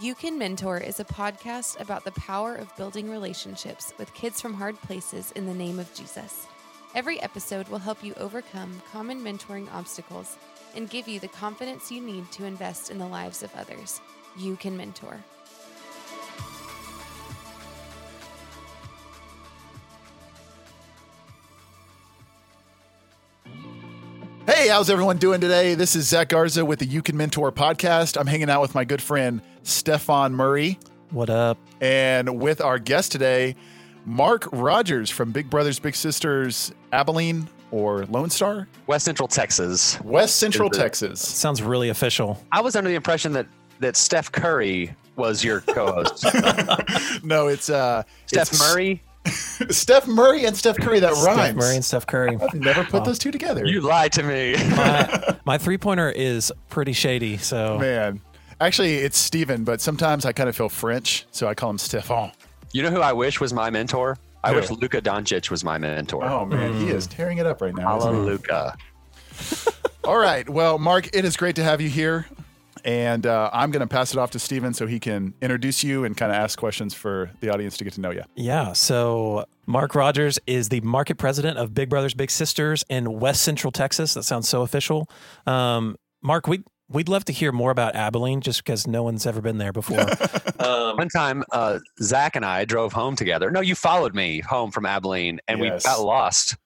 You Can Mentor is a podcast about the power of building relationships with kids from hard places in the name of Jesus. Every episode will help you overcome common mentoring obstacles and give you the confidence you need to invest in the lives of others. You Can Mentor. Hey, how's everyone doing today? This is Zach Garza with the You Can Mentor podcast. I'm hanging out with my good friend Stefan Murray What up? and with our guest today, Mark Rogers from Big Brothers Big Sisters Abilene or Lone Star, West Central Texas. West Central Is it- Texas. Sounds really official. I was under the impression that that Steph Curry was your co-host. no, it's uh Steph it's Murray. Steph Murray and Steph Curry. That Steph rhymes. Murray and Steph Curry. I've never put Oh. those two together. You lied to me. my, my three pointer is pretty shady. So Man. Actually, it's Steven, but sometimes I kind of feel French, so I call him Stefan. you know who I wish was my mentor? I Who? wish Luka Doncic was my mentor. Oh man, he is tearing it up right now. isn't he? Hallelujah. All right. Well, Mark, it is great to have you here. And uh, I'm going to pass it off to Steven so he can introduce you and kind of ask questions for the audience to get to know you. yeah. So Mark Rogers is the market president of Big Brothers Big Sisters in West Central Texas. That sounds so official. Um, Mark, we we'd love to hear more about Abilene, just because no one's ever been there before. um, One time, uh, Zach and I drove home together. No, you followed me home from Abilene, and Yes. we got lost.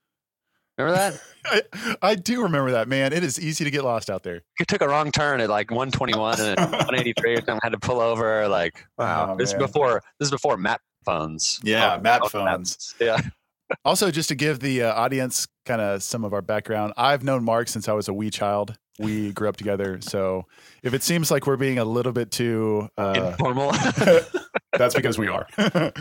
Remember that? I, I do remember that, man. It is easy to get lost out there. You took a wrong turn at like 121 and 183 or something. Had to pull over. Like, wow. Oh, this is before. This is before map phones. Yeah, Oh, map oh, phones. Yeah. Also, just to give the uh, audience kind of some of our background, I've known Mark since I was a wee child. We grew up together. So if it seems like we're being a little bit too, uh, Informal. that's because we are.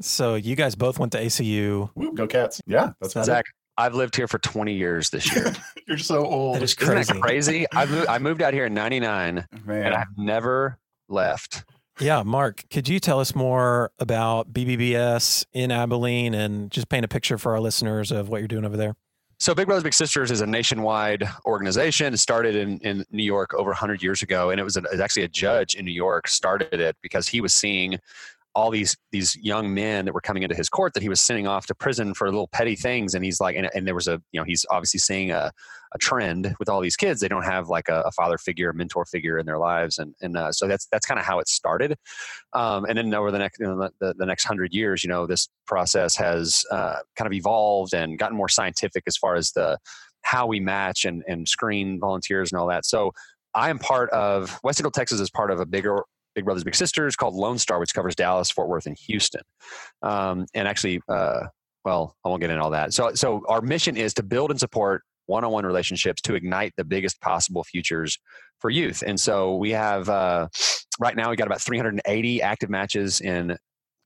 so you guys both went to ACU. Woo, Go cats. Yeah, that's right. Zach, I've lived here for 20 years this year. You're so old. That is Isn't crazy. that crazy? I moved, I moved out here in 99 man. and I've never left. Yeah, Mark, could you tell us more about BBBS in Abilene and just paint a picture for our listeners of what you're doing over there? So Big Brothers Big Sisters is a nationwide organization. It started in, in New York over 100 years ago, and it was, a, it was actually a judge in New York started it because he was seeing all these these young men that were coming into his court that he was sending off to prison for little petty things, and he's like, and, and there was a you know he's obviously seeing a, a trend with all these kids. They don't have like a, a father figure, a mentor figure in their lives, and and uh, so that's that's kind of how it started. Um, and then over the next you know, the, the next hundred years, you know, this process has uh, kind of evolved and gotten more scientific as far as the how we match and and screen volunteers and all that. So I am part of West Texas is part of a bigger Big Brothers Big Sisters called Lone Star, which covers Dallas, Fort Worth, and Houston. Um, and actually, uh, well, I won't get into all that. So so our mission is to build and support one-on-one relationships to ignite the biggest possible futures for youth. And so we have uh, right now we got about 380 active matches in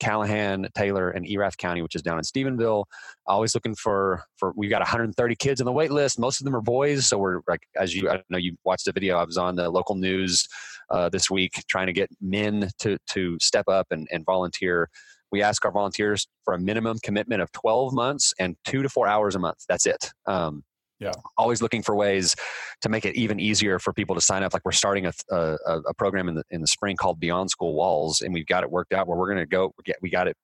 Callahan, Taylor, and Erath County, which is down in Stephenville. Always looking for for we've got 130 kids on the wait list. Most of them are boys, so we're like as you I know you watched the video. I was on the local news uh, this week trying to get men to to step up and, and volunteer. We ask our volunteers for a minimum commitment of 12 months and two to four hours a month. That's it. Um, Yeah. Always looking for ways to make it even easier for people to sign up. Like we're starting a, a, a program in the in the spring called Beyond School Walls, and we've got it worked out where we're going to go. We, get, we got it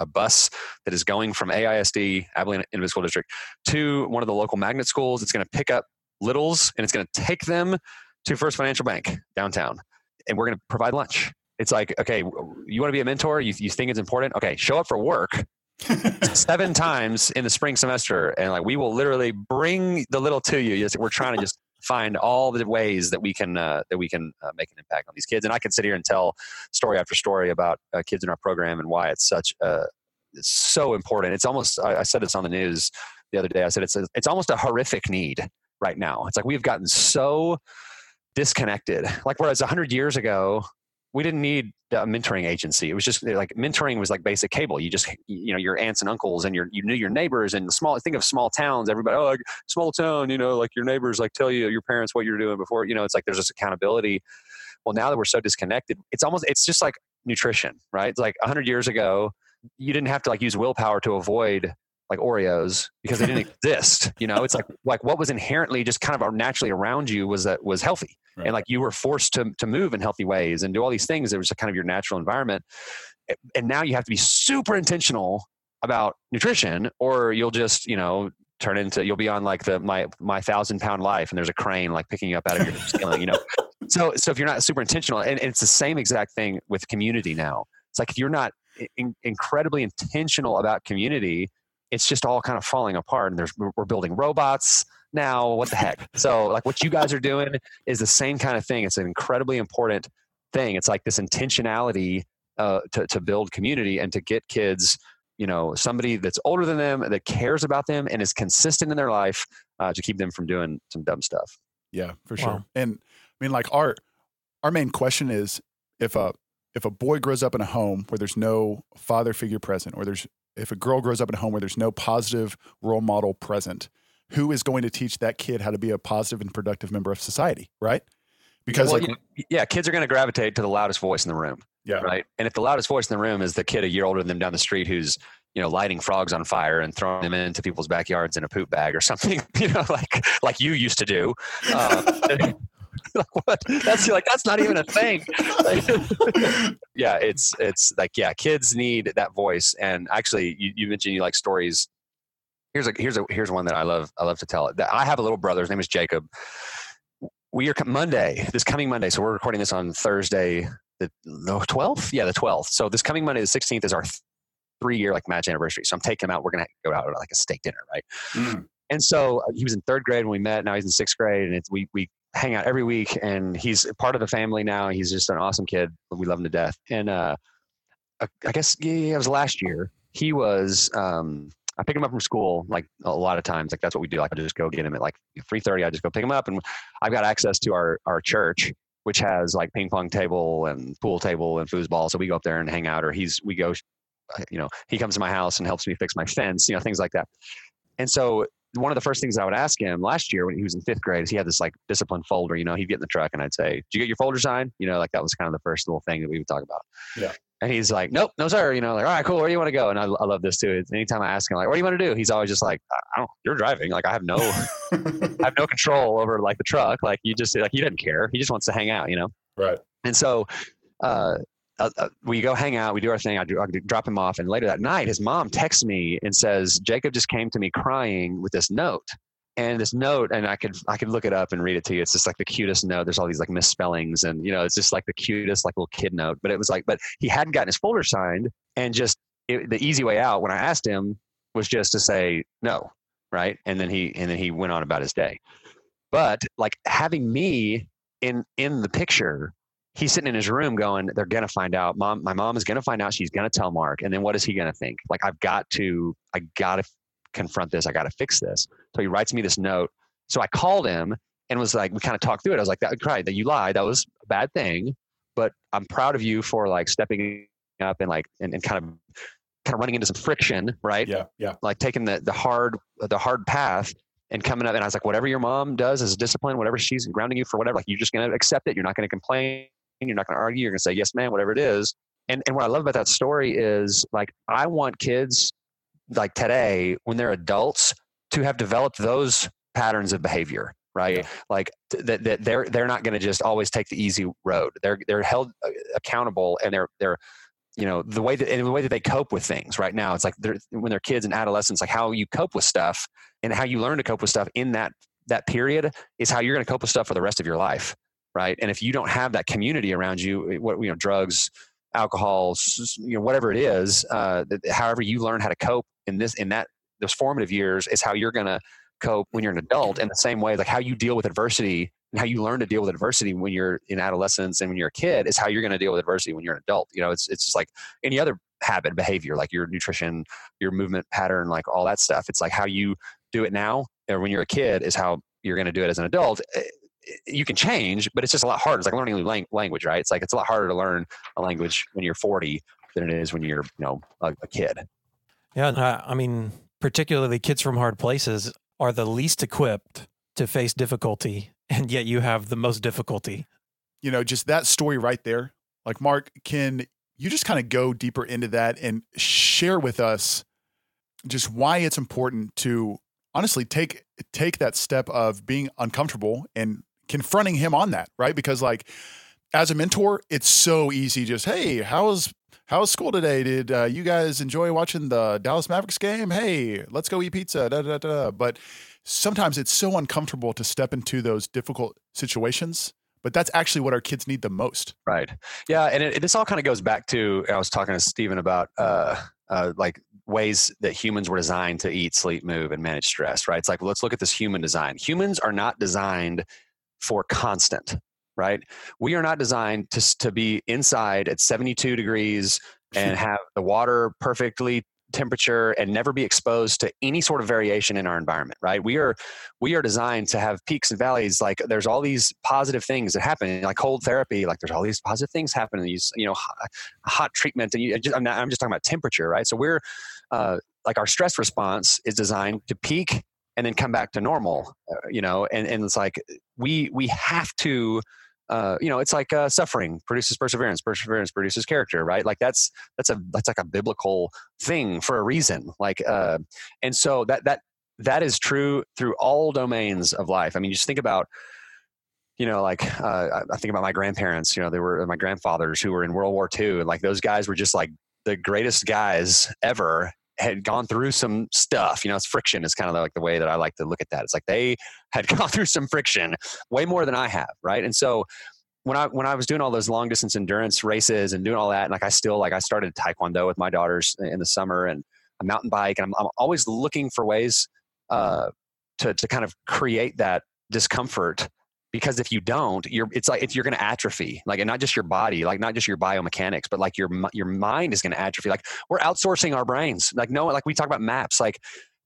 a bus that is going from AISD Abilene Independent School District to one of the local magnet schools. It's going to pick up littles and it's going to take them to First Financial Bank downtown, and we're going to provide lunch. It's like, okay, you want to be a mentor? You, you think it's important? Okay, show up for work seven times in the spring semester, and like we will literally bring the little to you. We're trying to just find all the ways that we can uh, that we can uh, make an impact on these kids. And I can sit here and tell story after story about uh, kids in our program and why it's such a it's so important. It's almost I, I said this on the news the other day. I said it's a, it's almost a horrific need right now. It's like we've gotten so disconnected. Like whereas hundred years ago, we didn't need a mentoring agency. It was just like mentoring was like basic cable. You just you know your aunts and uncles and your you knew your neighbors and small. Think of small towns. Everybody oh like, small town. You know like your neighbors like tell you your parents what you're doing before. You know it's like there's this accountability. Well, now that we're so disconnected, it's almost it's just like nutrition, right? It's like hundred years ago, you didn't have to like use willpower to avoid like Oreos because they didn't exist. You know, it's like like what was inherently just kind of naturally around you was that was healthy, right. and like you were forced to to move in healthy ways and do all these things. It was kind of your natural environment, and now you have to be super intentional about nutrition, or you'll just you know turn into you'll be on like the my my thousand pound life, and there's a crane like picking you up out of your ceiling. You know, so so if you're not super intentional, and, and it's the same exact thing with community now. It's like if you're not in, incredibly intentional about community, it's just all kind of falling apart. And there's we're building robots now. What the heck? So like what you guys are doing is the same kind of thing. It's an incredibly important thing. It's like this intentionality uh, to to build community and to get kids you know somebody that's older than them that cares about them and is consistent in their life uh, to keep them from doing some dumb stuff yeah for sure wow. and i mean like our our main question is if a if a boy grows up in a home where there's no father figure present, or there's if a girl grows up in a home where there's no positive role model present, who is going to teach that kid how to be a positive and productive member of society, right? Because well, like, you know, yeah, kids are going to gravitate to the loudest voice in the room. Yeah. Right. And if the loudest voice in the room is the kid a year older than them down the street who's, you know, lighting frogs on fire and throwing them into people's backyards in a poop bag or something, you know, like like you used to do. Uh, like, what? That's like that's not even a thing. yeah, it's it's like yeah, kids need that voice. And actually, you, you mentioned you like stories. Here's a here's a here's one that I love I love to tell. It. I have a little brother. His name is Jacob. We are Monday, this coming Monday. So we're recording this on Thursday, the twelfth. Yeah, the twelfth. So this coming Monday, the sixteenth, is our three year like match anniversary. So I'm taking him out. We're gonna go out like a steak dinner, right? Mm. And so uh, he was in third grade when we met. Now he's in sixth grade, and it's, we we hang out every week and he's part of the family now. He's just an awesome kid. We love him to death. And uh, I guess yeah, it was last year. He was um, I pick him up from school like a lot of times. Like that's what we do. Like I just go get him at like three thirty. I just go pick him up, and I've got access to our our church, which has like ping pong table and pool table and foosball. So we go up there and hang out, or he's we go. You know, he comes to my house and helps me fix my fence. You know, things like that. And so one of the first things I would ask him last year when he was in fifth grade is he had this like discipline folder. You know, he'd get in the truck and I'd say, "Did you get your folder signed?" You know, like that was kind of the first little thing that we would talk about. Yeah. And he's like, "Nope, no sir." You know, like, "All right, cool. Where do you want to go?" And I, I love this too. It's anytime I ask him, like, "What do you want to do?" He's always just like, "I don't. You're driving. Like, I have no, I have no control over like the truck. Like, you just like he doesn't care. He just wants to hang out. You know." Right. And so, uh, uh, uh, we go hang out, we do our thing. I, do, I drop him off, and later that night, his mom texts me and says, "Jacob just came to me crying with this note." and this note and i could i could look it up and read it to you. It's just like the cutest note. There's all these like misspellings and you know it's just like the cutest like little kid note. But it was like but he hadn't gotten his folder signed. And just it, the easy way out when i asked him was just to say no right? And then he and then he went on about his day. But like having me in in the picture he's sitting in his room going they're gonna find out mom my mom is gonna find out she's gonna tell mark and then what is he gonna think like i've got to i gotta confront this. I got to fix this. So he writes me this note. So I called him and was like, we kind of talked through it. I was like, that, right, that you lied. That was a bad thing, but I'm proud of you for like stepping up and like, and, and kind of, kind of running into some friction, right? Yeah. Yeah. Like taking the, the hard, the hard path and coming up. And I was like, whatever your mom does as discipline, whatever she's grounding you for whatever, like you're just going to accept it. You're not going to complain. You're not going to argue. You're going to say, yes, man, whatever it is. And, and what I love about that story is like, I want kids like today when they're adults to have developed those patterns of behavior right yeah. like that, that they're they're not going to just always take the easy road they're they're held uh, accountable and they're they're you know the way that and the way that they cope with things right now it's like they're when they're kids and adolescents like how you cope with stuff and how you learn to cope with stuff in that that period is how you're going to cope with stuff for the rest of your life right and if you don't have that community around you what you know drugs alcohol, you know, whatever it is, uh, however you learn how to cope in this, in that, those formative years is how you're going to cope when you're an adult. In the same way, like how you deal with adversity and how you learn to deal with adversity when you're in adolescence and when you're a kid is how you're going to deal with adversity when you're an adult. You know, it's it's just like any other habit, behavior, like your nutrition, your movement pattern, like all that stuff. It's like how you do it now or when you're a kid is how you're going to do it as an adult eh, you can change, but it's just a lot harder. It's like learning a language, right? It's like it's a lot harder to learn a language when you're 40 than it is when you're, you know, a, a kid. Yeah, uh, I mean, particularly kids from hard places are the least equipped to face difficulty, and yet you have the most difficulty. You know, just that story right there. Like, Mark, can you just kind of go deeper into that and share with us just why it's important to honestly take take that step of being uncomfortable and confronting him on that, right? Because like as a mentor, it's so easy. Just hey, how's how's school today? Did uh, you guys enjoy watching the Dallas Mavericks game? Hey, let's go eat pizza. Da, da, da. But sometimes it's so uncomfortable to step into those difficult situations. But that's actually what our kids need the most. Right. Yeah, and it, this all kind of goes back to I was talking to Stephen about uh, uh, like ways that humans were designed to eat, sleep, move, and manage stress. Right. It's like let's look at this human design. Humans are not designed for constant right? We are not designed to, to be inside at 72 degrees and have the water perfectly temperature and never be exposed to any sort of variation in our environment right? We are we are designed to have peaks and valleys like there's all these positive things that happen like cold therapy like there's all these positive things happening these you know hot, hot treatment and you just, I'm, not, I'm just talking about temperature right? So we're uh, like our stress response is designed to peak and then come back to normal uh, you know and, and it's like we we have to uh, you know, it's like uh, suffering produces perseverance. Perseverance produces character, right? Like that's that's a that's like a biblical thing for a reason. Like, uh, and so that that that is true through all domains of life. I mean, just think about, you know, like uh, I think about my grandparents. You know, they were my grandfathers who were in World War II, and like those guys were just like the greatest guys ever had gone through some stuff. You know, it's friction is kind of like the way that I like to look at that. It's like they had gone through some friction way more than I have, right? And so when I when I was doing all those long distance endurance races and doing all that, and like I still like I started taekwondo with my daughters in the summer and a mountain bike, and I'm, I'm always looking for ways uh, to to kind of create that discomfort because if you don't you're it's like if you're going to atrophy like and not just your body like not just your biomechanics but like your your mind is going to atrophy. Like we're outsourcing our brains. Like no like we talk about maps. Like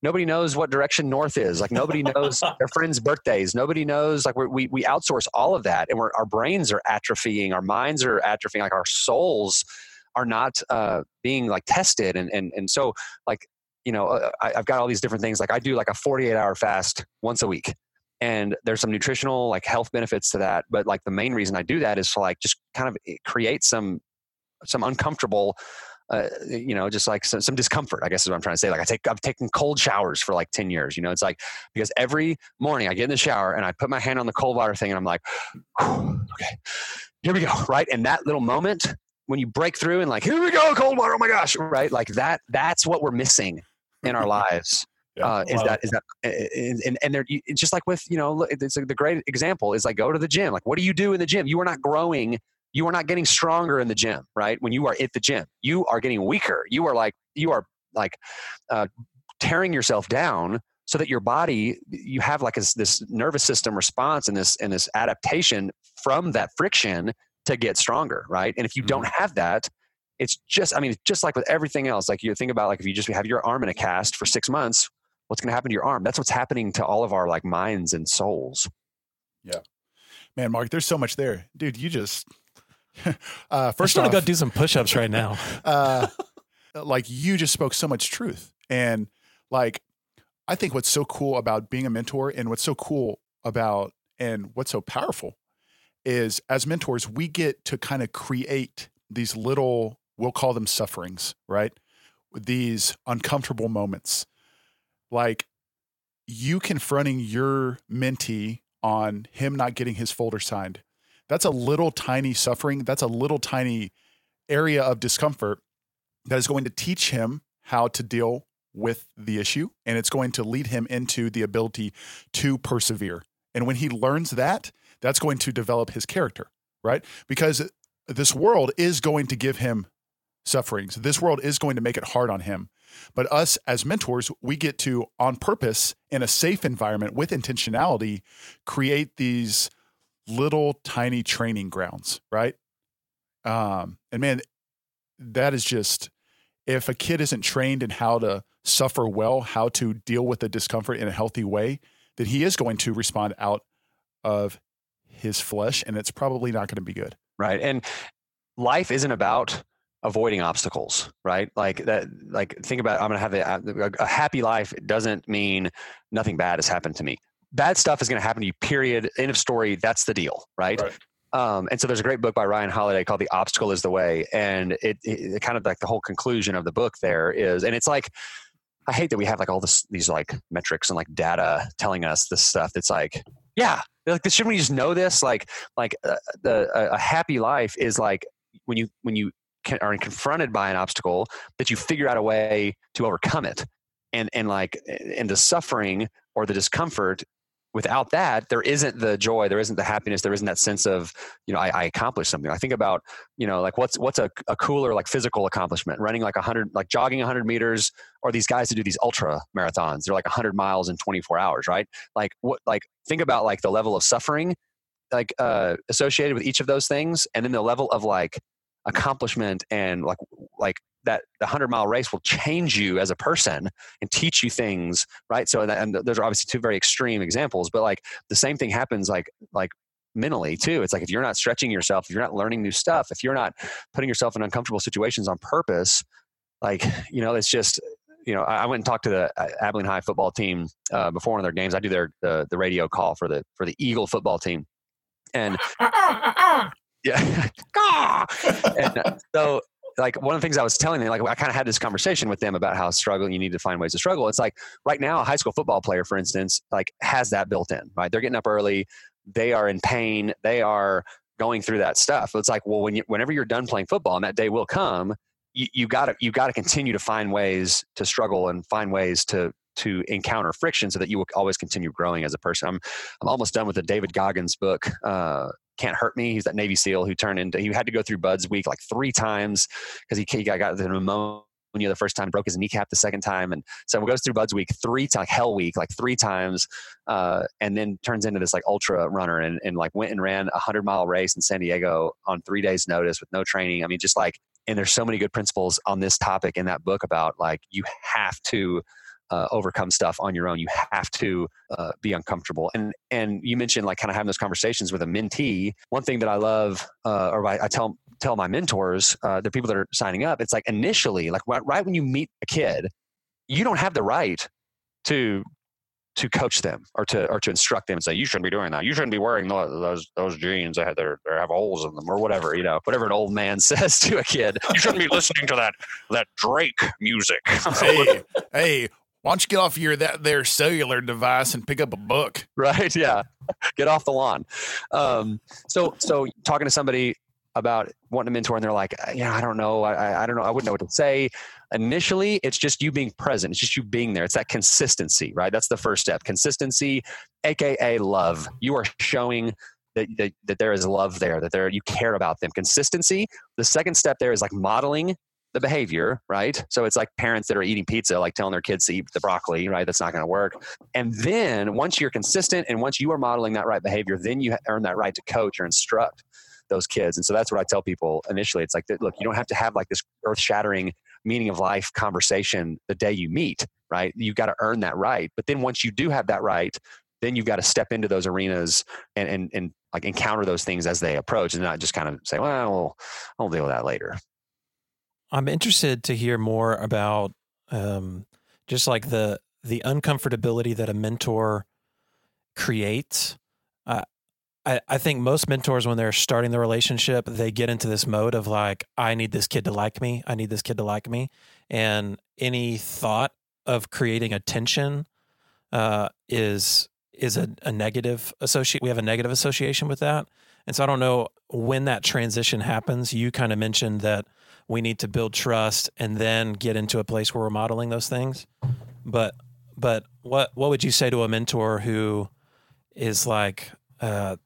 nobody knows what direction north is. Like nobody knows their friends birthdays. Nobody knows like we we outsource all of that and we're, our brains are atrophying. Our minds are atrophying. Like our souls are not uh, being like tested. And and and so like you know uh, I, i've got all these different things. Like i do like a 48 hour fast once a week and there's some nutritional like health benefits to that but like the main reason i do that is to like just kind of create some some uncomfortable uh, you know just like some, some, discomfort i guess is what i'm trying to say like i take i've taken cold showers for like 10 years you know it's like because every morning i get in the shower and i put my hand on the cold water thing and i'm like okay here we go right? And that little moment when you break through and like here we go cold water oh my gosh right? Like that that's what we're missing in our lives yeah. Uh, is that is that and and they're just like with you know it's like the great example is like go to the gym. Like what do you do in the gym? You are not growing you are not getting stronger in the gym right? When you are at the gym you are getting weaker. You are like you are like uh, tearing yourself down so that your body you have like a, this nervous system response and this and this adaptation from that friction to get stronger right? And if you mm-hmm. don't have that it's just i mean just like with everything else. Like you think about like if you just have your arm in a cast for six months what's going to happen to your arm. That's what's happening to all of our like minds and souls. Yeah. Man mark there's so much there. Dude you just uh first i want to go do some push-ups right now. Uh like you just spoke so much truth. And like i think what's so cool about being a mentor and what's so cool about and what's so powerful is as mentors we get to kind of create these little we'll call them sufferings right? These uncomfortable moments like you confronting your mentee on him not getting his folder signed. That's a little tiny suffering. That's a little tiny area of discomfort that is going to teach him how to deal with the issue and it's going to lead him into the ability to persevere. And when he learns that, that's going to develop his character, right? Because this world is going to give him sufferings. This world is going to make it hard on him. But us as mentors, we get to, on purpose, in a safe environment with intentionality, create these little tiny training grounds, right? Um, and man, that is just if a kid isn't trained in how to suffer well, how to deal with the discomfort in a healthy way, then he is going to respond out of his flesh, and it's probably not going to be good. Right. And life isn't about avoiding obstacles right like that like think about i'm gonna have a, a happy life doesn't mean nothing bad has happened to me bad stuff is going to happen to you period end of story that's the deal right, right. Um, and so there's a great book by Ryan Holiday called The Obstacle is the Way. And it, it, it, kind of like the whole conclusion of the book there is, and it's like, I hate that we have like all this these like metrics and like data telling us this stuff that's like, yeah, like shouldn't we just know this? Like like uh, the a, a happy life is like when you when you are confronted by an obstacle that you figure out a way to overcome it. And and like and the suffering or the discomfort without that there isn't the joy there isn't the happiness there isn't that sense of you know i, I accomplished something. I think about you know like what's what's a, a cooler like physical accomplishment? Running like 100 like jogging 100 meters or these guys that do these ultra marathons they're like 100 miles in 24 hours right? Like what like think about like the level of suffering like uh associated with each of those things and then the level of like accomplishment and like like that the 100 mile race will change you as a person and teach you things right? So that, and those are obviously two very extreme examples but like the same thing happens like like mentally too. It's like if you're not stretching yourself if you're not learning new stuff if you're not putting yourself in uncomfortable situations on purpose like you know it's just you know i went and talked to the uh, abilene high football team uh, before one of their games. I do their the, the radio call for the for the eagle football team. And yeah and uh, so like one of the things I was telling them, like I kind of had this conversation with them about how struggling you need to find ways to struggle. It's like right now, a high school football player, for instance, like has that built in, right? They're getting up early, they are in pain, they are going through that stuff. It's like, well, when you, whenever you're done playing football and that day will come, you, you gotta you gotta continue to find ways to struggle and find ways to to encounter friction so that you will always continue growing as a person. I'm I'm almost done with the David Goggins book, uh, can't hurt me. He's that Navy SEAL who turned into he had to go through BUD/S week like three times because he, he got, the pneumonia the first time, broke his kneecap the second time, and so he goes through BUD/S week three like hell week like three times, uh, and then turns into this like ultra runner and, and like went and ran a hundred mile race in San Diego on three days notice with no training. I mean, just like and there's so many good principles on this topic in that book about like you have to uh, overcome stuff on your own. You have to uh, be uncomfortable. And and you mentioned like kind of having those conversations with a mentee. One thing that I love, uh, or I, I, tell tell my mentors, uh, the people that are signing up, it's like initially, like right when you meet a kid, you don't have the right to to coach them or to or to instruct them and say you shouldn't be doing that. You shouldn't be wearing those those jeans that have they have holes in them or whatever. You know, whatever an old man says to a kid. You shouldn't be listening to that that Drake music. hey, hey, why don't you get off your that their cellular device and pick up a book? Right. Yeah. Get off the lawn. Um, so so talking to somebody about wanting a mentor and they're like, yeah, I don't know. I, I don't know. I wouldn't know what to say. Initially, it's just you being present. It's just you being there. It's that consistency, right? That's the first step. Consistency, AKA love. You are showing that, that, that there is love there, that there you care about them. Consistency. The second step there is like modeling the behavior, right? So it's like parents that are eating pizza, like telling their kids to eat the broccoli, right? That's not going to work. And then once you're consistent and once you are modeling that right behavior, then you earn that right to coach or instruct those kids. And so that's what I tell people initially. It's like, look, you don't have to have like this earth shattering meaning of life conversation the day you meet, right? You've got to earn that right. But then once you do have that right, then you've got to step into those arenas and, and, and like encounter those things as they approach and not just kind of say, well, I'll deal with that later. I'm interested to hear more about um, just like the the uncomfortability that a mentor creates. Uh, I, I think most mentors, when they're starting the relationship, they get into this mode of like, I need this kid to like me. I need this kid to like me. And any thought of creating a tension uh, is is a, a negative associate. We have a negative association with that. And so I don't know when that transition happens. You kind of mentioned that we need to build trust and then get into a place where we're modeling those things. But but what what would you say to a mentor who is like uh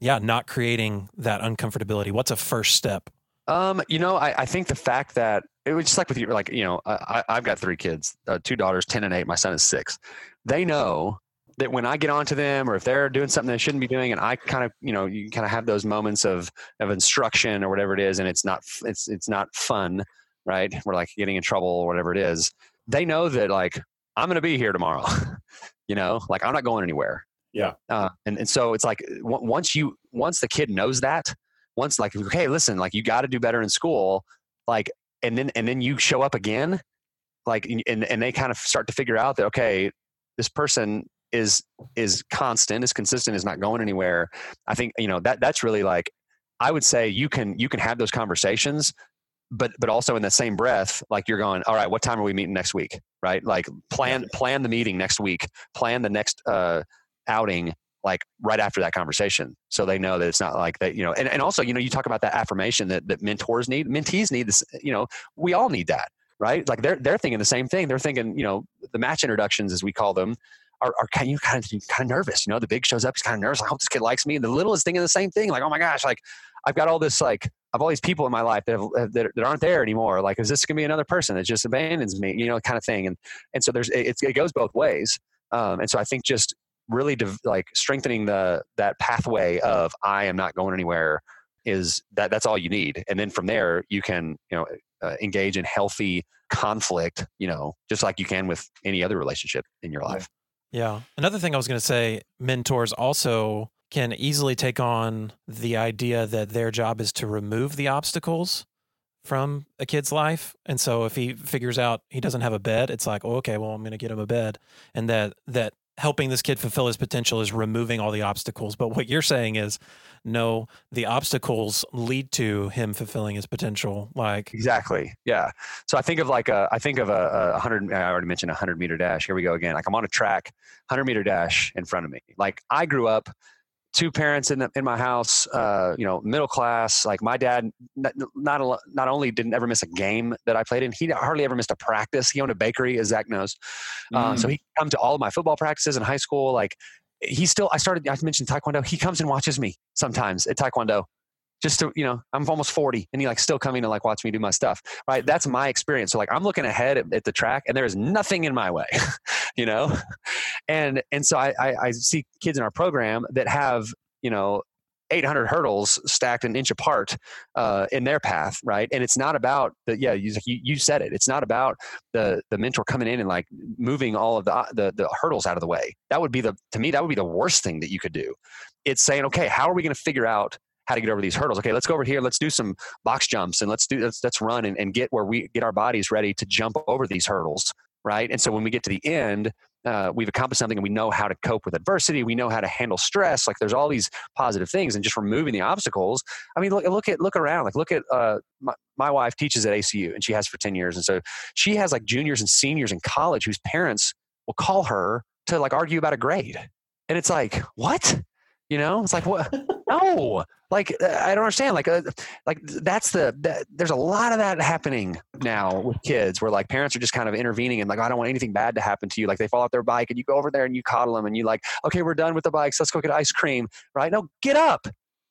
yeah, not creating that uncomfortability? What's a first step? Um, you know, I, I think the fact that it was just like with you, like, you know, I, I've got three kids, uh, two daughters, 10 and eight. My son is six. They know that when I get onto them or if they're doing something they shouldn't be doing and I kind of, you know, you kind of have those moments of, of instruction or whatever it is and it's not, it's, it's not fun, right? We're like getting in trouble or whatever it is. They know that like, I'm going to be here tomorrow, you know, like I'm not going anywhere. Yeah. Uh, and, and so it's like w- once you, once the kid knows that, once like, okay, listen, like you got to do better in school, like, and then, and then you show up again, like, and, and they kind of start to figure out that, okay, this person is is constant, is consistent, is not going anywhere. I think you know that that's really like I would say you can you can have those conversations, but but also in the same breath, like you're going, all right, what time are we meeting next week? right? Like plan plan the meeting next week, plan the next uh, outing like right after that conversation so they know that it's not like that you know and, and also you know you talk about that affirmation that, that mentors need mentees need this you know we all need that right like they're they're thinking the same thing they're thinking you know the match introductions as we call them are, are kind, you kind of kind of nervous you know the big shows up he's kind of nervous i hope this kid likes me and the little is thinking the same thing like oh my gosh like i've got all this like I've all these people in my life that, have, that, that aren't there anymore. Like, is this going to be another person that just abandons me? You know, kind of thing. And and so there's it, it goes both ways. Um, and so I think just really de- like strengthening the that pathway of I am not going anywhere is that that's all you need, and then from there you can you know uh, engage in healthy conflict. You know, just like you can with any other relationship in your life. Yeah. Another thing I was going to say, mentors also can easily take on the idea that their job is to remove the obstacles from a kid's life. And so if he figures out he doesn't have a bed, it's like, oh, okay, well, I'm going to get him a bed. And that that helping this kid fulfill his potential is removing all the obstacles. But what you're saying is, no, the obstacles lead to him fulfilling his potential. Like exactly, yeah. So I think of like a, I think of a, a hundred. I already mentioned a hundred meter dash. Here we go again. Like I'm on a track, hundred meter dash in front of me. Like I grew up two parents in the, in my house, uh, you know, middle class. Like my dad, not not, not only didn't ever miss a game that I played in, he hardly ever missed a practice. He owned a bakery, as Zach knows. Mm. Uh, so mm. he come to all of my football practices in high school. Like he still, I started. I mentioned taekwondo. He comes and watches me sometimes at taekwondo. Just to you know, I'm almost 40, and he like still coming to like watch me do my stuff. Right, that's my experience. So like, I'm looking ahead at, at the track, and there is nothing in my way. you know, and and so I, I, I see kids in our program that have you know 800 hurdles stacked an inch apart uh, in their path, right? And it's not about the yeah, you, you said it. It's not about the the mentor coming in and like moving all of the, the the hurdles out of the way. That would be the to me that would be the worst thing that you could do. It's saying, okay, how are we going to figure out how to get over these hurdles? Okay, let's go over here. Let's do some box jumps and let's do let's let's run and, and get where we get our bodies ready to jump over these hurdles, right? And so when we get to the end, uh, we've accomplished something and we know how to cope with adversity. We know how to handle stress. Like there's all these positive things, and just removing the obstacles. I mean, look, look at look around. Like look at uh, my, my wife teaches at ACU, and she has for ten years, and so she has like juniors and seniors in college whose parents will call her to like argue about a grade, and it's like what you know it's like what no like uh, i don't understand like uh, like that's the that, there's a lot of that happening now with kids where like parents are just kind of intervening and like i don't want anything bad to happen to you. Like they fall off their bike and you go over there and you coddle them and you like okay we're done with the bikes let's go get ice cream right? No get up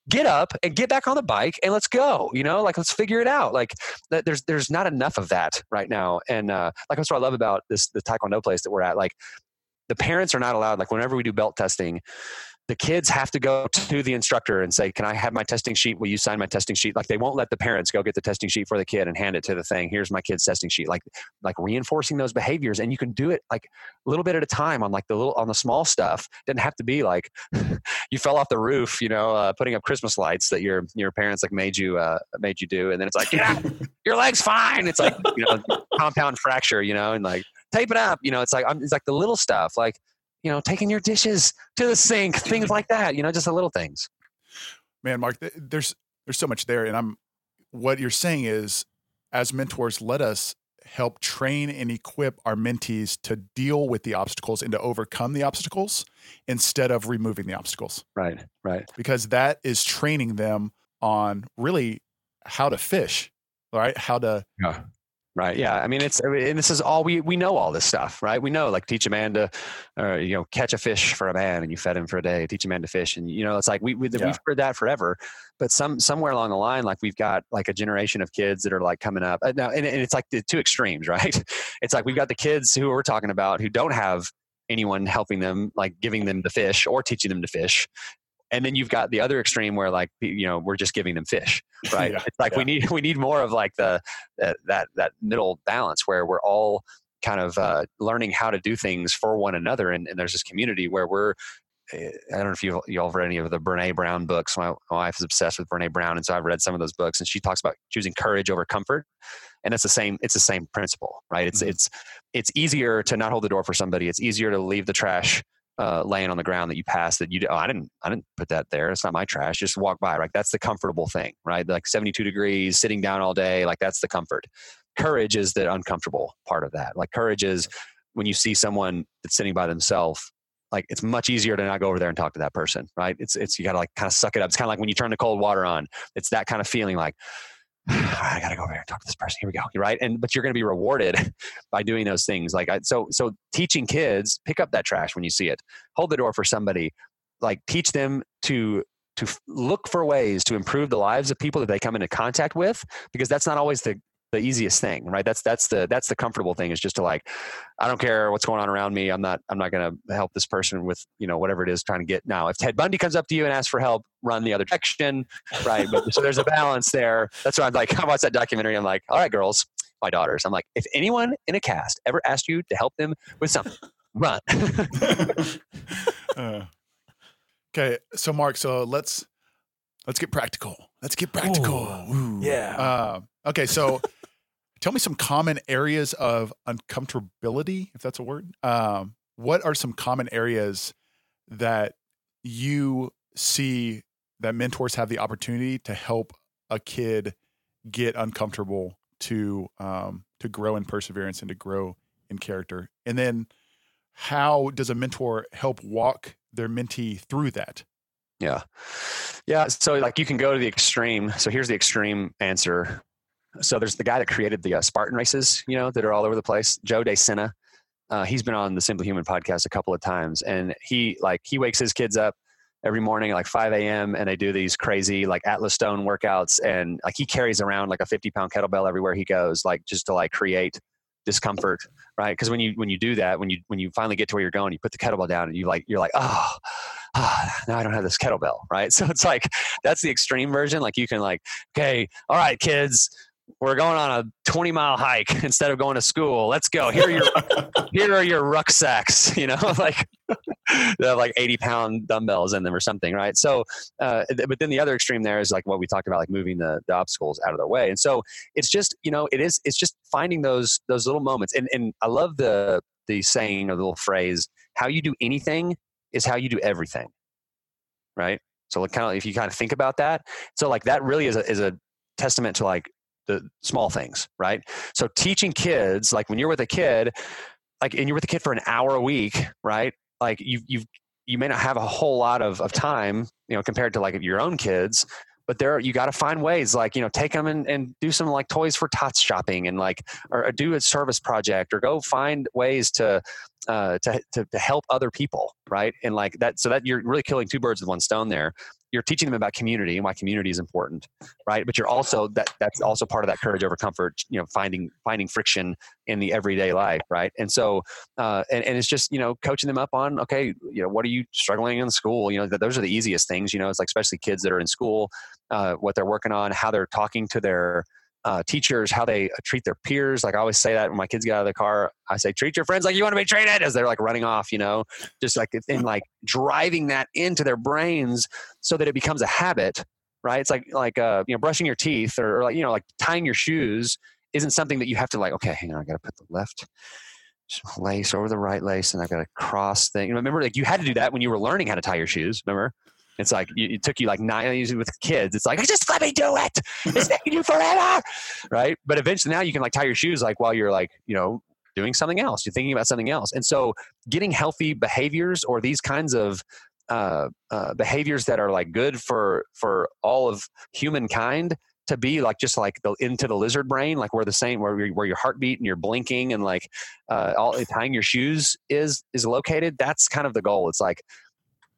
get up and get back on the bike and let's go you know? Like let's figure it out. Like there's there's not enough of that right now. And uh like that's what i love about this the taekwondo place that we're at. Like the parents are not allowed like whenever we do belt testing the kids have to go to the instructor and say, "Can I have my testing sheet? Will you sign my testing sheet?" Like they won't let the parents go get the testing sheet for the kid and hand it to the thing. Here's my kid's testing sheet. Like like reinforcing those behaviors, and you can do it like a little bit at a time on like the little on the small stuff. It doesn't have to be like you fell off the roof, you know, uh, putting up Christmas lights that your your parents like made you uh, made you do, and then it's like, yeah, your leg's fine. It's like you know compound fracture, you know, and like tape it up. You know, it's like I'm, it's like the little stuff like you know, taking your dishes to the sink, things like that, you know, just the little things. Man, Mark, there's there's so much there and I'm what you're saying is as mentors let us help train and equip our mentees to deal with the obstacles and to overcome the obstacles instead of removing the obstacles. Right, right. Because that is training them on really how to fish, right? How to yeah. Right. Yeah. I mean, it's and this is all we we know all this stuff, right? We know like teach a man to, uh, you know, catch a fish for a man, and you fed him for a day. Teach a man to fish, and you know, it's like we, we yeah. we've heard that forever. But some somewhere along the line, like we've got like a generation of kids that are like coming up uh, now, and, and it's like the two extremes, right? It's like we've got the kids who we're talking about who don't have anyone helping them like giving them the fish or teaching them to fish and then you've got the other extreme where like you know we're just giving them fish right yeah, it's like yeah. we need we need more of like the that that, that middle balance where we're all kind of uh, learning how to do things for one another and, and there's this community where we're eh, I don't know if you y'all read any of the Brene Brown books. My, my wife is obsessed with Brene Brown, and so I've read some of those books. And she talks about choosing courage over comfort, and it's the same. It's the same principle, right? It's mm-hmm. it's it's easier to not hold the door for somebody. It's easier to leave the trash uh, laying on the ground that you pass that you oh I didn't I didn't put that there it's not my trash just walk by right that's the comfortable thing right like 72 degrees sitting down all day like that's the comfort courage is the uncomfortable part of that. Like courage is when you see someone that's sitting by themselves like it's much easier to not go over there and talk to that person, right? It's it's you gotta like kind of suck it up. It's kind of like when you turn the cold water on. It's that kind of feeling like I gotta go over here and talk to this person. Here we go, right? And but you're gonna be rewarded by doing those things. Like I, so, so teaching kids pick up that trash when you see it. Hold the door for somebody. Like teach them to to look for ways to improve the lives of people that they come into contact with because that's not always the the easiest thing, right? That's that's the that's the comfortable thing is just to like, I don't care what's going on around me. I'm not I'm not going to help this person with you know whatever it is trying to get. Now, if Ted Bundy comes up to you and asks for help, run the other direction, right? But so there's a balance there. That's why I'm like, I watch that documentary. I'm like, all right, girls, my daughters. I'm like, if anyone in a cast ever asked you to help them with something, run. uh, okay, so Mark, so let's let's get practical. Let's get practical. Ooh, yeah. Uh, okay, so tell me some common areas of uncomfortability, if that's a word. Um, what are some common areas that you see that mentors have the opportunity to help a kid get uncomfortable to um, to grow in perseverance and to grow in character? And then how does a mentor help walk their mentee through that? Yeah. Yeah. So, like, you can go to the extreme. So, here's the extreme answer so there's the guy that created the uh, Spartan races, you know, that are all over the place, Joe DeSena. Uh, he's been on the Simply Human podcast a couple of times, and he like he wakes his kids up every morning at like 5 a.m. and they do these crazy like Atlas Stone workouts, and like he carries around like a 50 pound kettlebell everywhere he goes, like just to like create discomfort, right? Because when you when you do that, when you when you finally get to where you're going, you put the kettlebell down, and you like you're like oh. Oh, now I don't have this kettlebell, right? So it's like that's the extreme version. Like you can like, okay, all right, kids, we're going on a 20 mile hike instead of going to school. Let's go. Here are your here are your rucksacks. You know, like they have like 80 pound dumbbells in them or something, right? So, uh, but then the other extreme there is like what we talked about, like moving the, the obstacles out of their way. And so it's just you know it is it's just finding those those little moments. And and I love the the saying or the little phrase, "How you do anything is how you do everything." Right. So like kind of if you kind of think about that, so like that really is a is a testament to like the small things, right? So teaching kids, like when you're with a kid, like and you're with a kid for an hour a week, right? Like you you you may not have a whole lot of, of time, you know, compared to like your own kids, but there you got to find ways like you know take them and, and do some like toys for tots shopping and like or, do a service project or go find ways to uh, to, to, to help other people right and like that so that you're really killing two birds with one stone there you're teaching them about community and why community is important right? But you're also that that's also part of that courage over comfort you know finding finding friction in the everyday life right? And so uh, and, and it's just you know coaching them up on okay you know what are you struggling in school? You know those are the easiest things you know it's like especially kids that are in school uh, what they're working on how they're talking to their uh, teachers how they treat their peers. Like I always say that when my kids get out of the car, I say, treat your friends like you want to be treated as they're like running off, you know, just like in like driving that into their brains so that it becomes a habit, right? It's like, like, uh, you know, brushing your teeth or, or like, you know, like tying your shoes isn't something that you have to like, okay, hang on, I got to put the left lace over the right lace and I've got a cross thing. You remember, like you had to do that when you were learning how to tie your shoes. Remember? It's like it took you like nine usually with kids. It's like just let me do it. It's taking you forever, right? But eventually now you can like tie your shoes like while you're like you know doing something else. You're thinking about something else, and so getting healthy behaviors or these kinds of uh, uh, behaviors that are like good for for all of humankind to be like just like the into the lizard brain, like where the same where where your heartbeat and you're blinking and like uh, all tying your shoes is is located. That's kind of the goal. It's like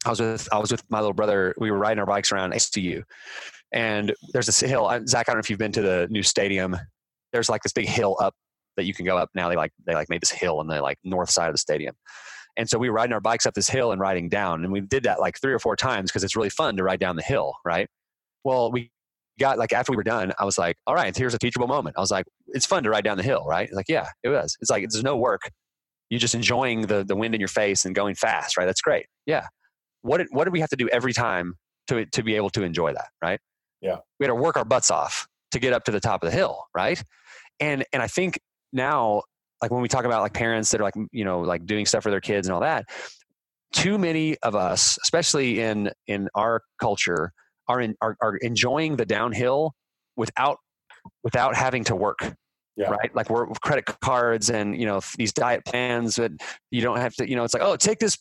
I was with I was with my little brother. We were riding our bikes around STU, and there's this hill. Zach, I don't know if you've been to the new stadium. There's like this big hill up that you can go up now. They like they like made this hill on the like north side of the stadium. And so we were riding our bikes up this hill and riding down, and we did that like three or four times because it's really fun to ride down the hill, right? Well, we got like after we were done, I was like, "All right, here's a teachable moment." I was like, "It's fun to ride down the hill, right?" Like, yeah, it was. It's like there's no work. You're just enjoying the the wind in your face and going fast, right? That's great. Yeah what did, what did we have to do every time to, to be able to enjoy that, right? Yeah. We had to work our butts off to get up to the top of the hill, right? And, and I think now, like when we talk about like parents that are like, you know, like doing stuff for their kids and all that, too many of us, especially in, in our culture, are, in, are, are enjoying the downhill without, without having to work Yeah. right? Like we're credit cards and you know these diet plans that you don't have to. You know, it's like oh, take this,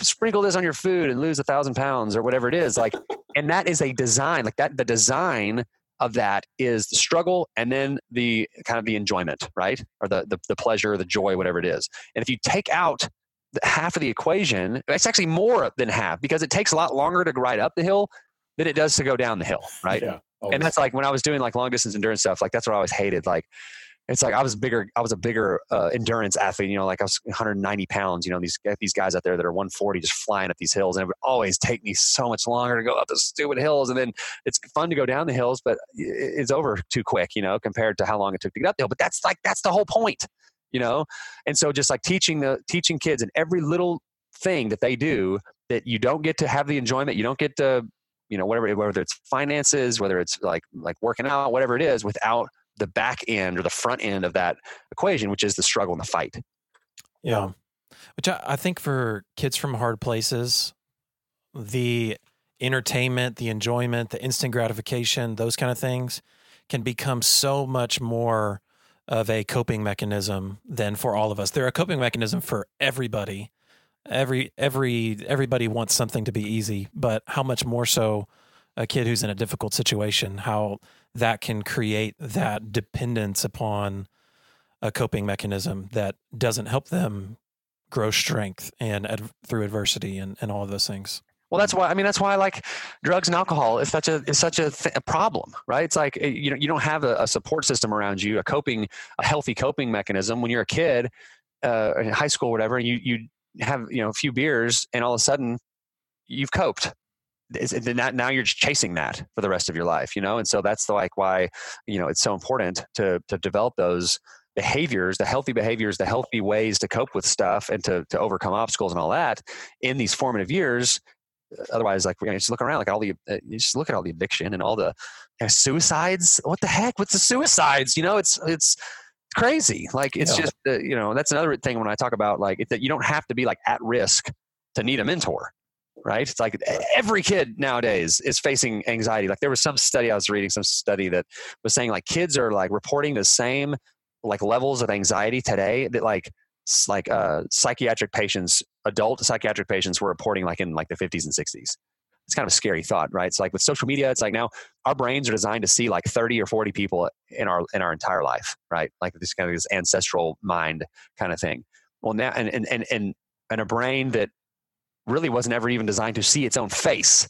sprinkle this on your food and lose a thousand pounds or whatever it is. Like, and that is a design. Like that, the design of that is the struggle and then the kind of the enjoyment, right? Or the the, the pleasure, the joy, whatever it is. And if you take out half of the equation, it's actually more than half because it takes a lot longer to ride up the hill than it does to go down the hill, right? Yeah. and that's like when I was doing like long distance endurance stuff, like that's what I always hated. Like it's like I was bigger, I was a bigger uh, endurance athlete, you know, like I was 190 pounds, you know, these, these guys out there that are 140 just flying up these hills. And it would always take me so much longer to go up those stupid hills. And then it's fun to go down the hills, but it's over too quick, you know, compared to how long it took to get up the hill. But that's like, that's the whole point, you know? And so just like teaching the, teaching kids and every little thing that they do that you don't get to have the enjoyment, you don't get to you know whatever whether it's finances whether it's like like working out whatever it is without the back end or the front end of that equation which is the struggle and the fight Yeah. Which I, I think for kids from hard places, the entertainment, the enjoyment, the instant gratification, those kind of things can become so much more of a coping mechanism than for all of us. They're a coping mechanism for everybody. Every every everybody wants something to be easy, but how much more so a kid who's in a difficult situation, how that can create that dependence upon a coping mechanism that doesn't help them grow strength and ad- through adversity and, and all of those things. well that's why i mean that's why I like drugs and alcohol is such a is such a, th- a problem right? It's like eh, you know you don't have a, a support system around you a coping a healthy coping mechanism. When you're a kid uh, in high school whatever and you you have you know a few beers and all of a sudden you've coped It's- and then that, now you're just chasing that for the rest of your life you know? And so that's the, like why you know it's so important to to develop those behaviors the healthy behaviors the healthy ways to cope with stuff and to to overcome obstacles and all that in these formative years. Otherwise like you know, just look around like all the uh, you just look at all the addiction and all the you know, suicides. What the heck what's the suicides? You know it's it's crazy. Like it's Yeah. just uh, you know that's another thing when i talk about like it, that you don't have to be like at risk to need a mentor right? It's like every kid nowadays is facing anxiety. Like there was some study i was reading some study that was saying like kids are like reporting the same like levels of anxiety today that like like uh psychiatric patients adult psychiatric patients were reporting like in like the 50s and 60s it's kind of a scary thought right? It's like with social media it's like now our brains are designed to see like 30 or 40 people in our in our entire life right? Like this kind of this ancestral mind kind of thing. Well now and and and and, and a brain that really wasn't ever even designed to see its own face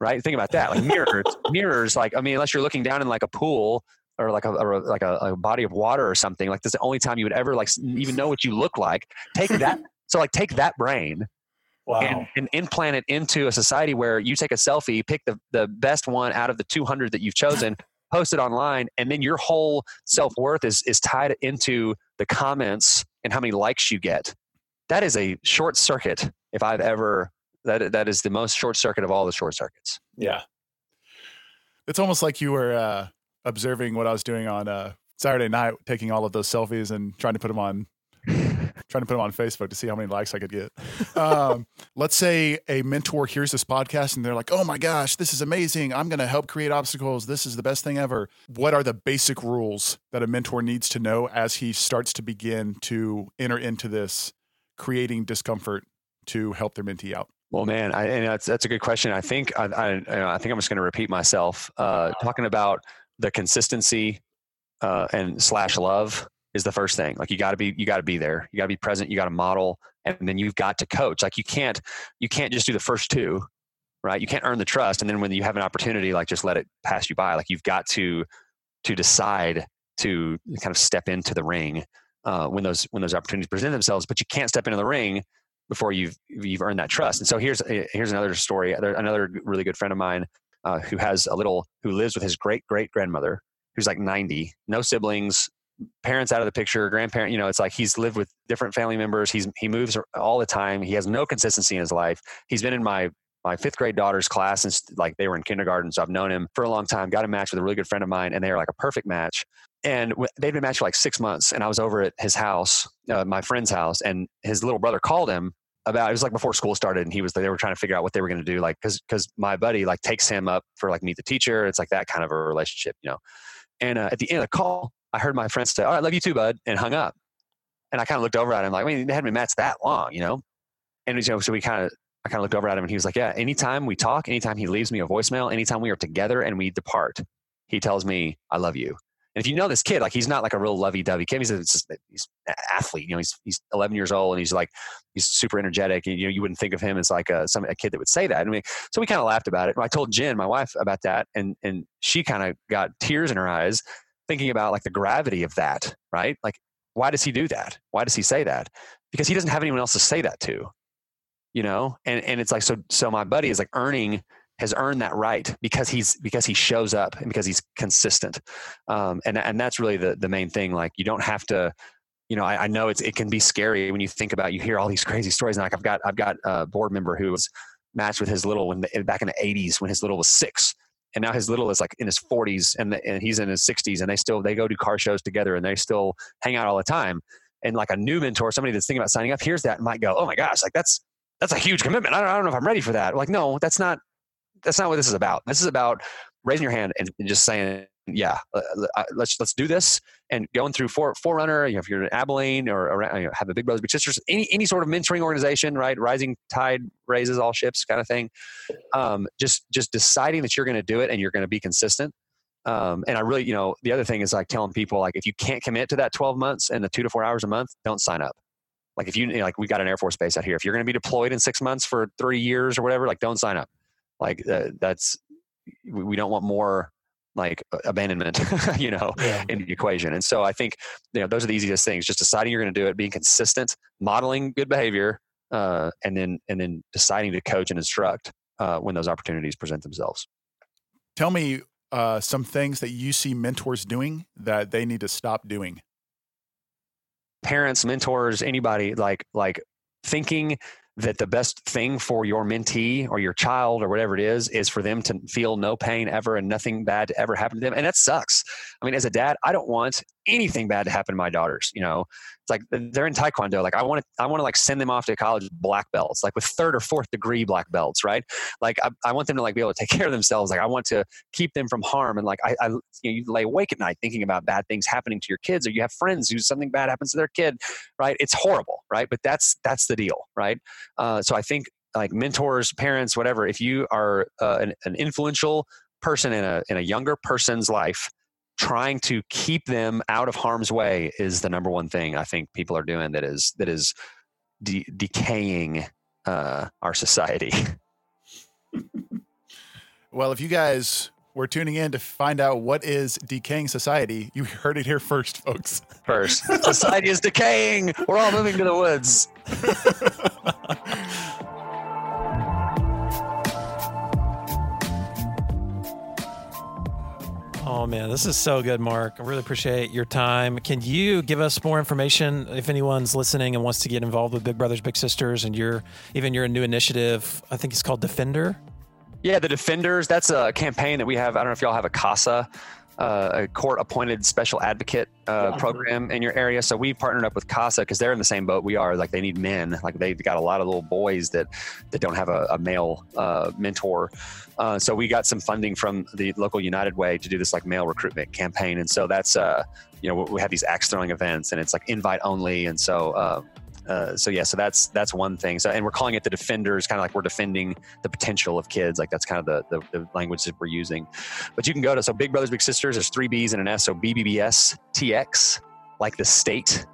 right think about that like mirrors mirrors like i mean unless you're looking down in like a pool or like a, or like a, a body of water or something like that's the only time you would ever like even know what you look like take that so like take that brain Wow. and, and implant it into a society where you take a selfie, pick the, the best one out of the 200 that you've chosen, post it online, and then your whole self worth is, is tied into the comments and how many likes you get. That is a short circuit if I've ever, that, that is the most short circuit of all the short circuits. yeah. It's almost like you were uh, observing what I was doing on uh, Saturday night, taking all of those selfies and trying to put them on, trying to put them on Facebook to see how many likes I could get. Um, let's say a mentor hears this podcast and they're like, "Oh my gosh, this is amazing! I'm going to help create obstacles. This is the best thing ever." What are the basic rules that a mentor needs to know as he starts to begin to enter into this creating discomfort to help their mentee out? Well, man, I, and that's that's a good question. I think I, I, I think I'm just going to repeat myself. Uh, talking about the consistency uh, and slash love is the first thing. Like you got to be you got to be there. You got to be present. You got to model, and then you've got to coach. Like you can't you can't just do the first two, right? You can't earn the trust, and then when you have an opportunity, like just let it pass you by. Like you've got to to decide to kind of step into the ring uh, when those when those opportunities present themselves. But you can't step into the ring before you've you've earned that trust. And so here's here's another story. Another really good friend of mine uh, who has a little who lives with his great great grandmother who's like 90, no siblings, parents out of the picture, grandparent. You know, it's like he's lived with different family members. He's he moves all the time. He has no consistency in his life. He's been in my my fifth grade daughter's class since like they were in kindergarten. So I've known him for a long time. Got a match with a really good friend of mine, and they are like a perfect match. And they'd been matched for like six months. And I was over at his house, uh, my friend's house, and his little brother called him about. It was like before school started, and he was they were trying to figure out what they were going to do. Like because because my buddy like takes him up for like meet the teacher. It's like that kind of a relationship, you know. And uh, at the end of the call, I heard my friend say, "All right, love you too, bud," and hung up. And I kind of looked over at him like, I mean, they hadn't been matched that long, you know. And you know, so we kind of, I kind of looked over at him, and he was like, "Yeah, anytime we talk, anytime he leaves me a voicemail, anytime we are together and we depart, he tells me I love you." And if you know this kid, like he's not like a real lovey-dovey kid. He's a, he's an athlete. You know, he's he's 11 years old and he's like he's super energetic. And you know, you wouldn't think of him as like a some a kid that would say that. I mean, so we kind of laughed about it. I told Jen, my wife, about that, and and she kind of got tears in her eyes thinking about like the gravity of that. Right? Like, why does he do that? Why does he say that? Because he doesn't have anyone else to say that to. You know, and and it's like so. So my buddy is like earning has earned that right because he's because he shows up and because he's consistent. Um, and and that's really the the main thing like you don't have to you know I, I, know it's it can be scary when you think about you hear all these crazy stories and like I've got I've got a board member who was matched with his little when the, back in the 80s when his little was six and now his little is like in his 40s and, the, and he's in his 60s and they still they go do car shows together and they still hang out all the time. And like a new mentor somebody that's thinking about signing up hears that and might go oh my gosh like that's that's a huge commitment. I don't, I don't know if i'm ready for that. Like no that's not that's not what this is about. This is about raising your hand and, just saying, yeah, uh, let's let's do this. And going through for, Forerunner, you know, if you're in Abilene or, or you know, have a Big Brothers Big Sisters, any any sort of mentoring organization, right? Rising tide raises all ships, kind of thing. Um, just just deciding that you're going to do it and you're going to be consistent. Um, and I really, you know, the other thing is like telling people like if you can't commit to that 12 months and the two to four hours a month, don't sign up. Like if you, you know, like we've got an Air Force base out here. If you're going to be deployed in six months for three years or whatever, like don't sign up like uh, that's we don't want more like abandonment you know yeah. in the equation. And so i think you know those are the easiest things just deciding you're going to do it being consistent modeling good behavior uh, and then and then deciding to coach and instruct uh, when those opportunities present themselves. Tell me uh, some things that you see mentors doing that they need to stop doing. Parents mentors anybody like like thinking that the best thing for your mentee or your child or whatever it is is for them to feel no pain ever and nothing bad to ever happen to them. And that sucks. I mean as a dad i don't want anything bad to happen to my daughters you know? It's like they're in taekwondo like i want to i want to like send them off to college black belts like with third or fourth degree black belts right? Like I, I want them to like be able to take care of themselves like i want to keep them from harm and like i, I you, know, you lay awake at night thinking about bad things happening to your kids or you have friends who something bad happens to their kid right? It's horrible right? But that's that's the deal right? Uh, so i think like mentors parents whatever if you are uh, an, an influential person in a in a younger person's life trying to keep them out of harm's way is the number one thing I think people are doing that is that is de- decaying uh, our society. well, if you guys were tuning in to find out what is decaying society, you heard it here first, folks. First, society is decaying. We're all moving to the woods. Oh man, this is so good, Mark. I really appreciate your time. Can you give us more information if anyone's listening and wants to get involved with Big Brothers Big Sisters and your even your new initiative? I think it's called Defender. Yeah, the Defenders. That's a campaign that we have. I don't know if y'all have a CASA uh, a court appointed special advocate uh, yeah. program in your area. So we partnered up with CASA because they're in the same boat we are. Like they need men. Like they've got a lot of little boys that that don't have a, a male uh, mentor. Uh, so we got some funding from the local United Way to do this like male recruitment campaign. And so that's uh, you know we have these axe throwing events and it's like invite only. And so uh, so yeah, so that's that's one thing. So and we're calling it the defenders, kind of like we're defending the potential of kids. Like that's kind of the, the, the language that we're using. But you can go to so Big Brothers Big Sisters. There's three B's and an S. So BBBS TX, like the state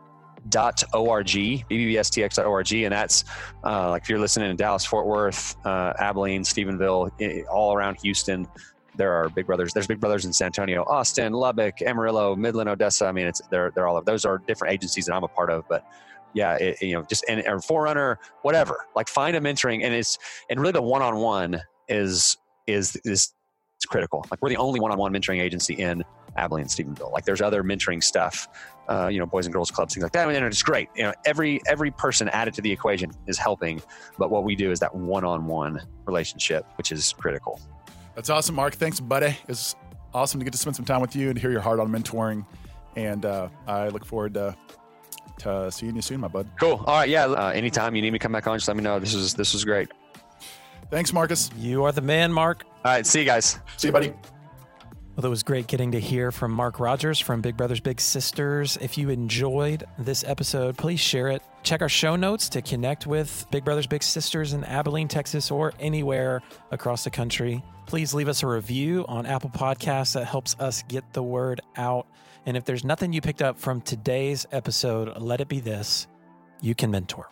dot org bbbstx.org and that's uh, like if you're listening in dallas fort worth uh, abilene stephenville all around houston there are big brothers there's big brothers in san antonio austin lubbock amarillo midland odessa i mean it's they're, they're all of those are different agencies that i'm a part of but yeah, it, you know, just and or forerunner, whatever. Like find a mentoring, and it's and really the one on one is is is critical. Like we're the only one on one mentoring agency in Abilene and Stephenville. Like there's other mentoring stuff, uh, you know, boys and girls clubs, things like that. and it's great. You know, every every person added to the equation is helping, but what we do is that one on one relationship, which is critical. That's awesome, Mark. Thanks, buddy. It's awesome to get to spend some time with you and hear your heart on mentoring. And uh, I look forward to uh, seeing you soon, my bud. Cool. All right. Yeah. Uh, anytime you need me to come back on, just let me know. This is this was great. Thanks, Marcus. You are the man, Mark. All right. See you guys. See you, buddy. Well, it was great getting to hear from Mark Rogers from Big Brothers Big Sisters. If you enjoyed this episode, please share it. Check our show notes to connect with Big Brothers Big Sisters in Abilene, Texas, or anywhere across the country. Please leave us a review on Apple Podcasts. That helps us get the word out. And if there's nothing you picked up from today's episode, let it be this you can mentor.